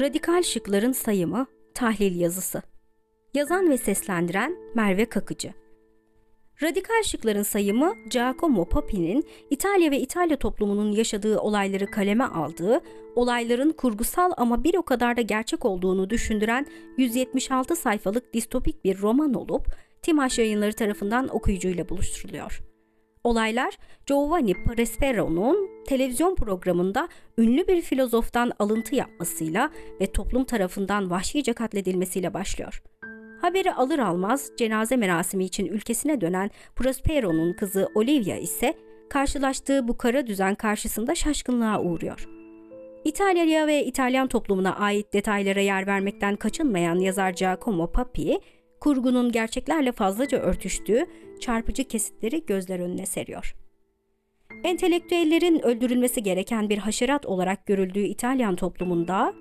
Radikal şıkların sayımı, tahlil yazısı. Yazan ve seslendiren Merve Kakıcı. Radikal şıkların sayımı Giacomo Papi'nin İtalya ve İtalya toplumunun yaşadığı olayları kaleme aldığı, olayların kurgusal ama bir o kadar da gerçek olduğunu düşündüren 176 sayfalık distopik bir roman olup Timaş yayınları tarafından okuyucuyla buluşturuluyor. Olaylar Giovanni Prespero'nun televizyon programında ünlü bir filozoftan alıntı yapmasıyla ve toplum tarafından vahşice katledilmesiyle başlıyor. Haberi alır almaz cenaze merasimi için ülkesine dönen Prospero'nun kızı Olivia ise karşılaştığı bu kara düzen karşısında şaşkınlığa uğruyor. İtalya'ya ve İtalyan toplumuna ait detaylara yer vermekten kaçınmayan yazar Giacomo Papi, kurgunun gerçeklerle fazlaca örtüştüğü çarpıcı kesitleri gözler önüne seriyor. Entelektüellerin öldürülmesi gereken bir haşerat olarak görüldüğü İtalyan toplumunda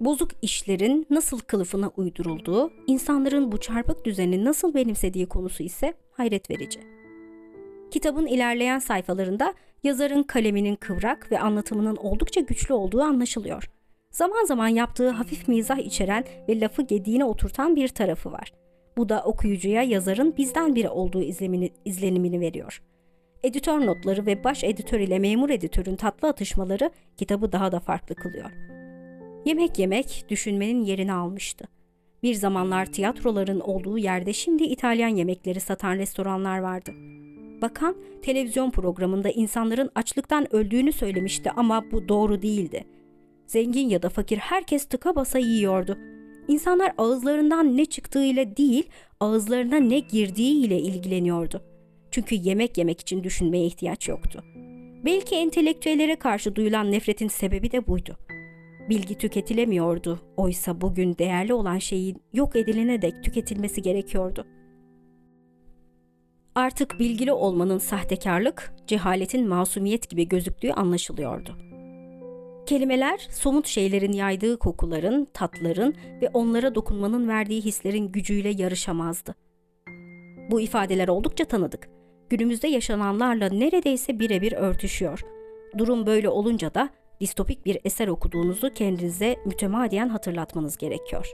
bozuk işlerin nasıl kılıfına uydurulduğu, insanların bu çarpık düzeni nasıl benimsediği konusu ise hayret verici. Kitabın ilerleyen sayfalarında yazarın kaleminin kıvrak ve anlatımının oldukça güçlü olduğu anlaşılıyor. Zaman zaman yaptığı hafif mizah içeren ve lafı gediğine oturtan bir tarafı var. Bu da okuyucuya yazarın bizden biri olduğu izlemini, izlenimini veriyor. Editör notları ve baş editör ile memur editörün tatlı atışmaları kitabı daha da farklı kılıyor. Yemek yemek düşünmenin yerini almıştı. Bir zamanlar tiyatroların olduğu yerde şimdi İtalyan yemekleri satan restoranlar vardı. Bakan televizyon programında insanların açlıktan öldüğünü söylemişti ama bu doğru değildi. Zengin ya da fakir herkes tıka basa yiyordu. İnsanlar ağızlarından ne çıktığıyla değil, ağızlarına ne girdiğiyle ilgileniyordu. Çünkü yemek yemek için düşünmeye ihtiyaç yoktu. Belki entelektüellere karşı duyulan nefretin sebebi de buydu. Bilgi tüketilemiyordu. Oysa bugün değerli olan şeyin yok edilene dek tüketilmesi gerekiyordu. Artık bilgili olmanın sahtekarlık, cehaletin masumiyet gibi gözüktüğü anlaşılıyordu. Kelimeler, somut şeylerin yaydığı kokuların, tatların ve onlara dokunmanın verdiği hislerin gücüyle yarışamazdı. Bu ifadeler oldukça tanıdık. Günümüzde yaşananlarla neredeyse birebir örtüşüyor. Durum böyle olunca da distopik bir eser okuduğunuzu kendinize mütemadiyen hatırlatmanız gerekiyor.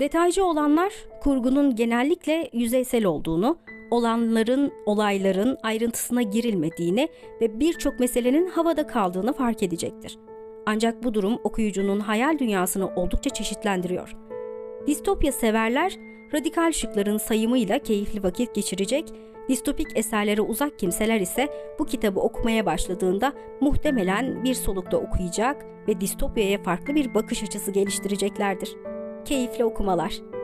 Detaycı olanlar kurgunun genellikle yüzeysel olduğunu, olanların, olayların ayrıntısına girilmediğini ve birçok meselenin havada kaldığını fark edecektir. Ancak bu durum okuyucunun hayal dünyasını oldukça çeşitlendiriyor. Distopya severler radikal şıkların sayımıyla keyifli vakit geçirecek, distopik eserlere uzak kimseler ise bu kitabı okumaya başladığında muhtemelen bir solukta okuyacak ve distopyaya farklı bir bakış açısı geliştireceklerdir. Keyifli okumalar.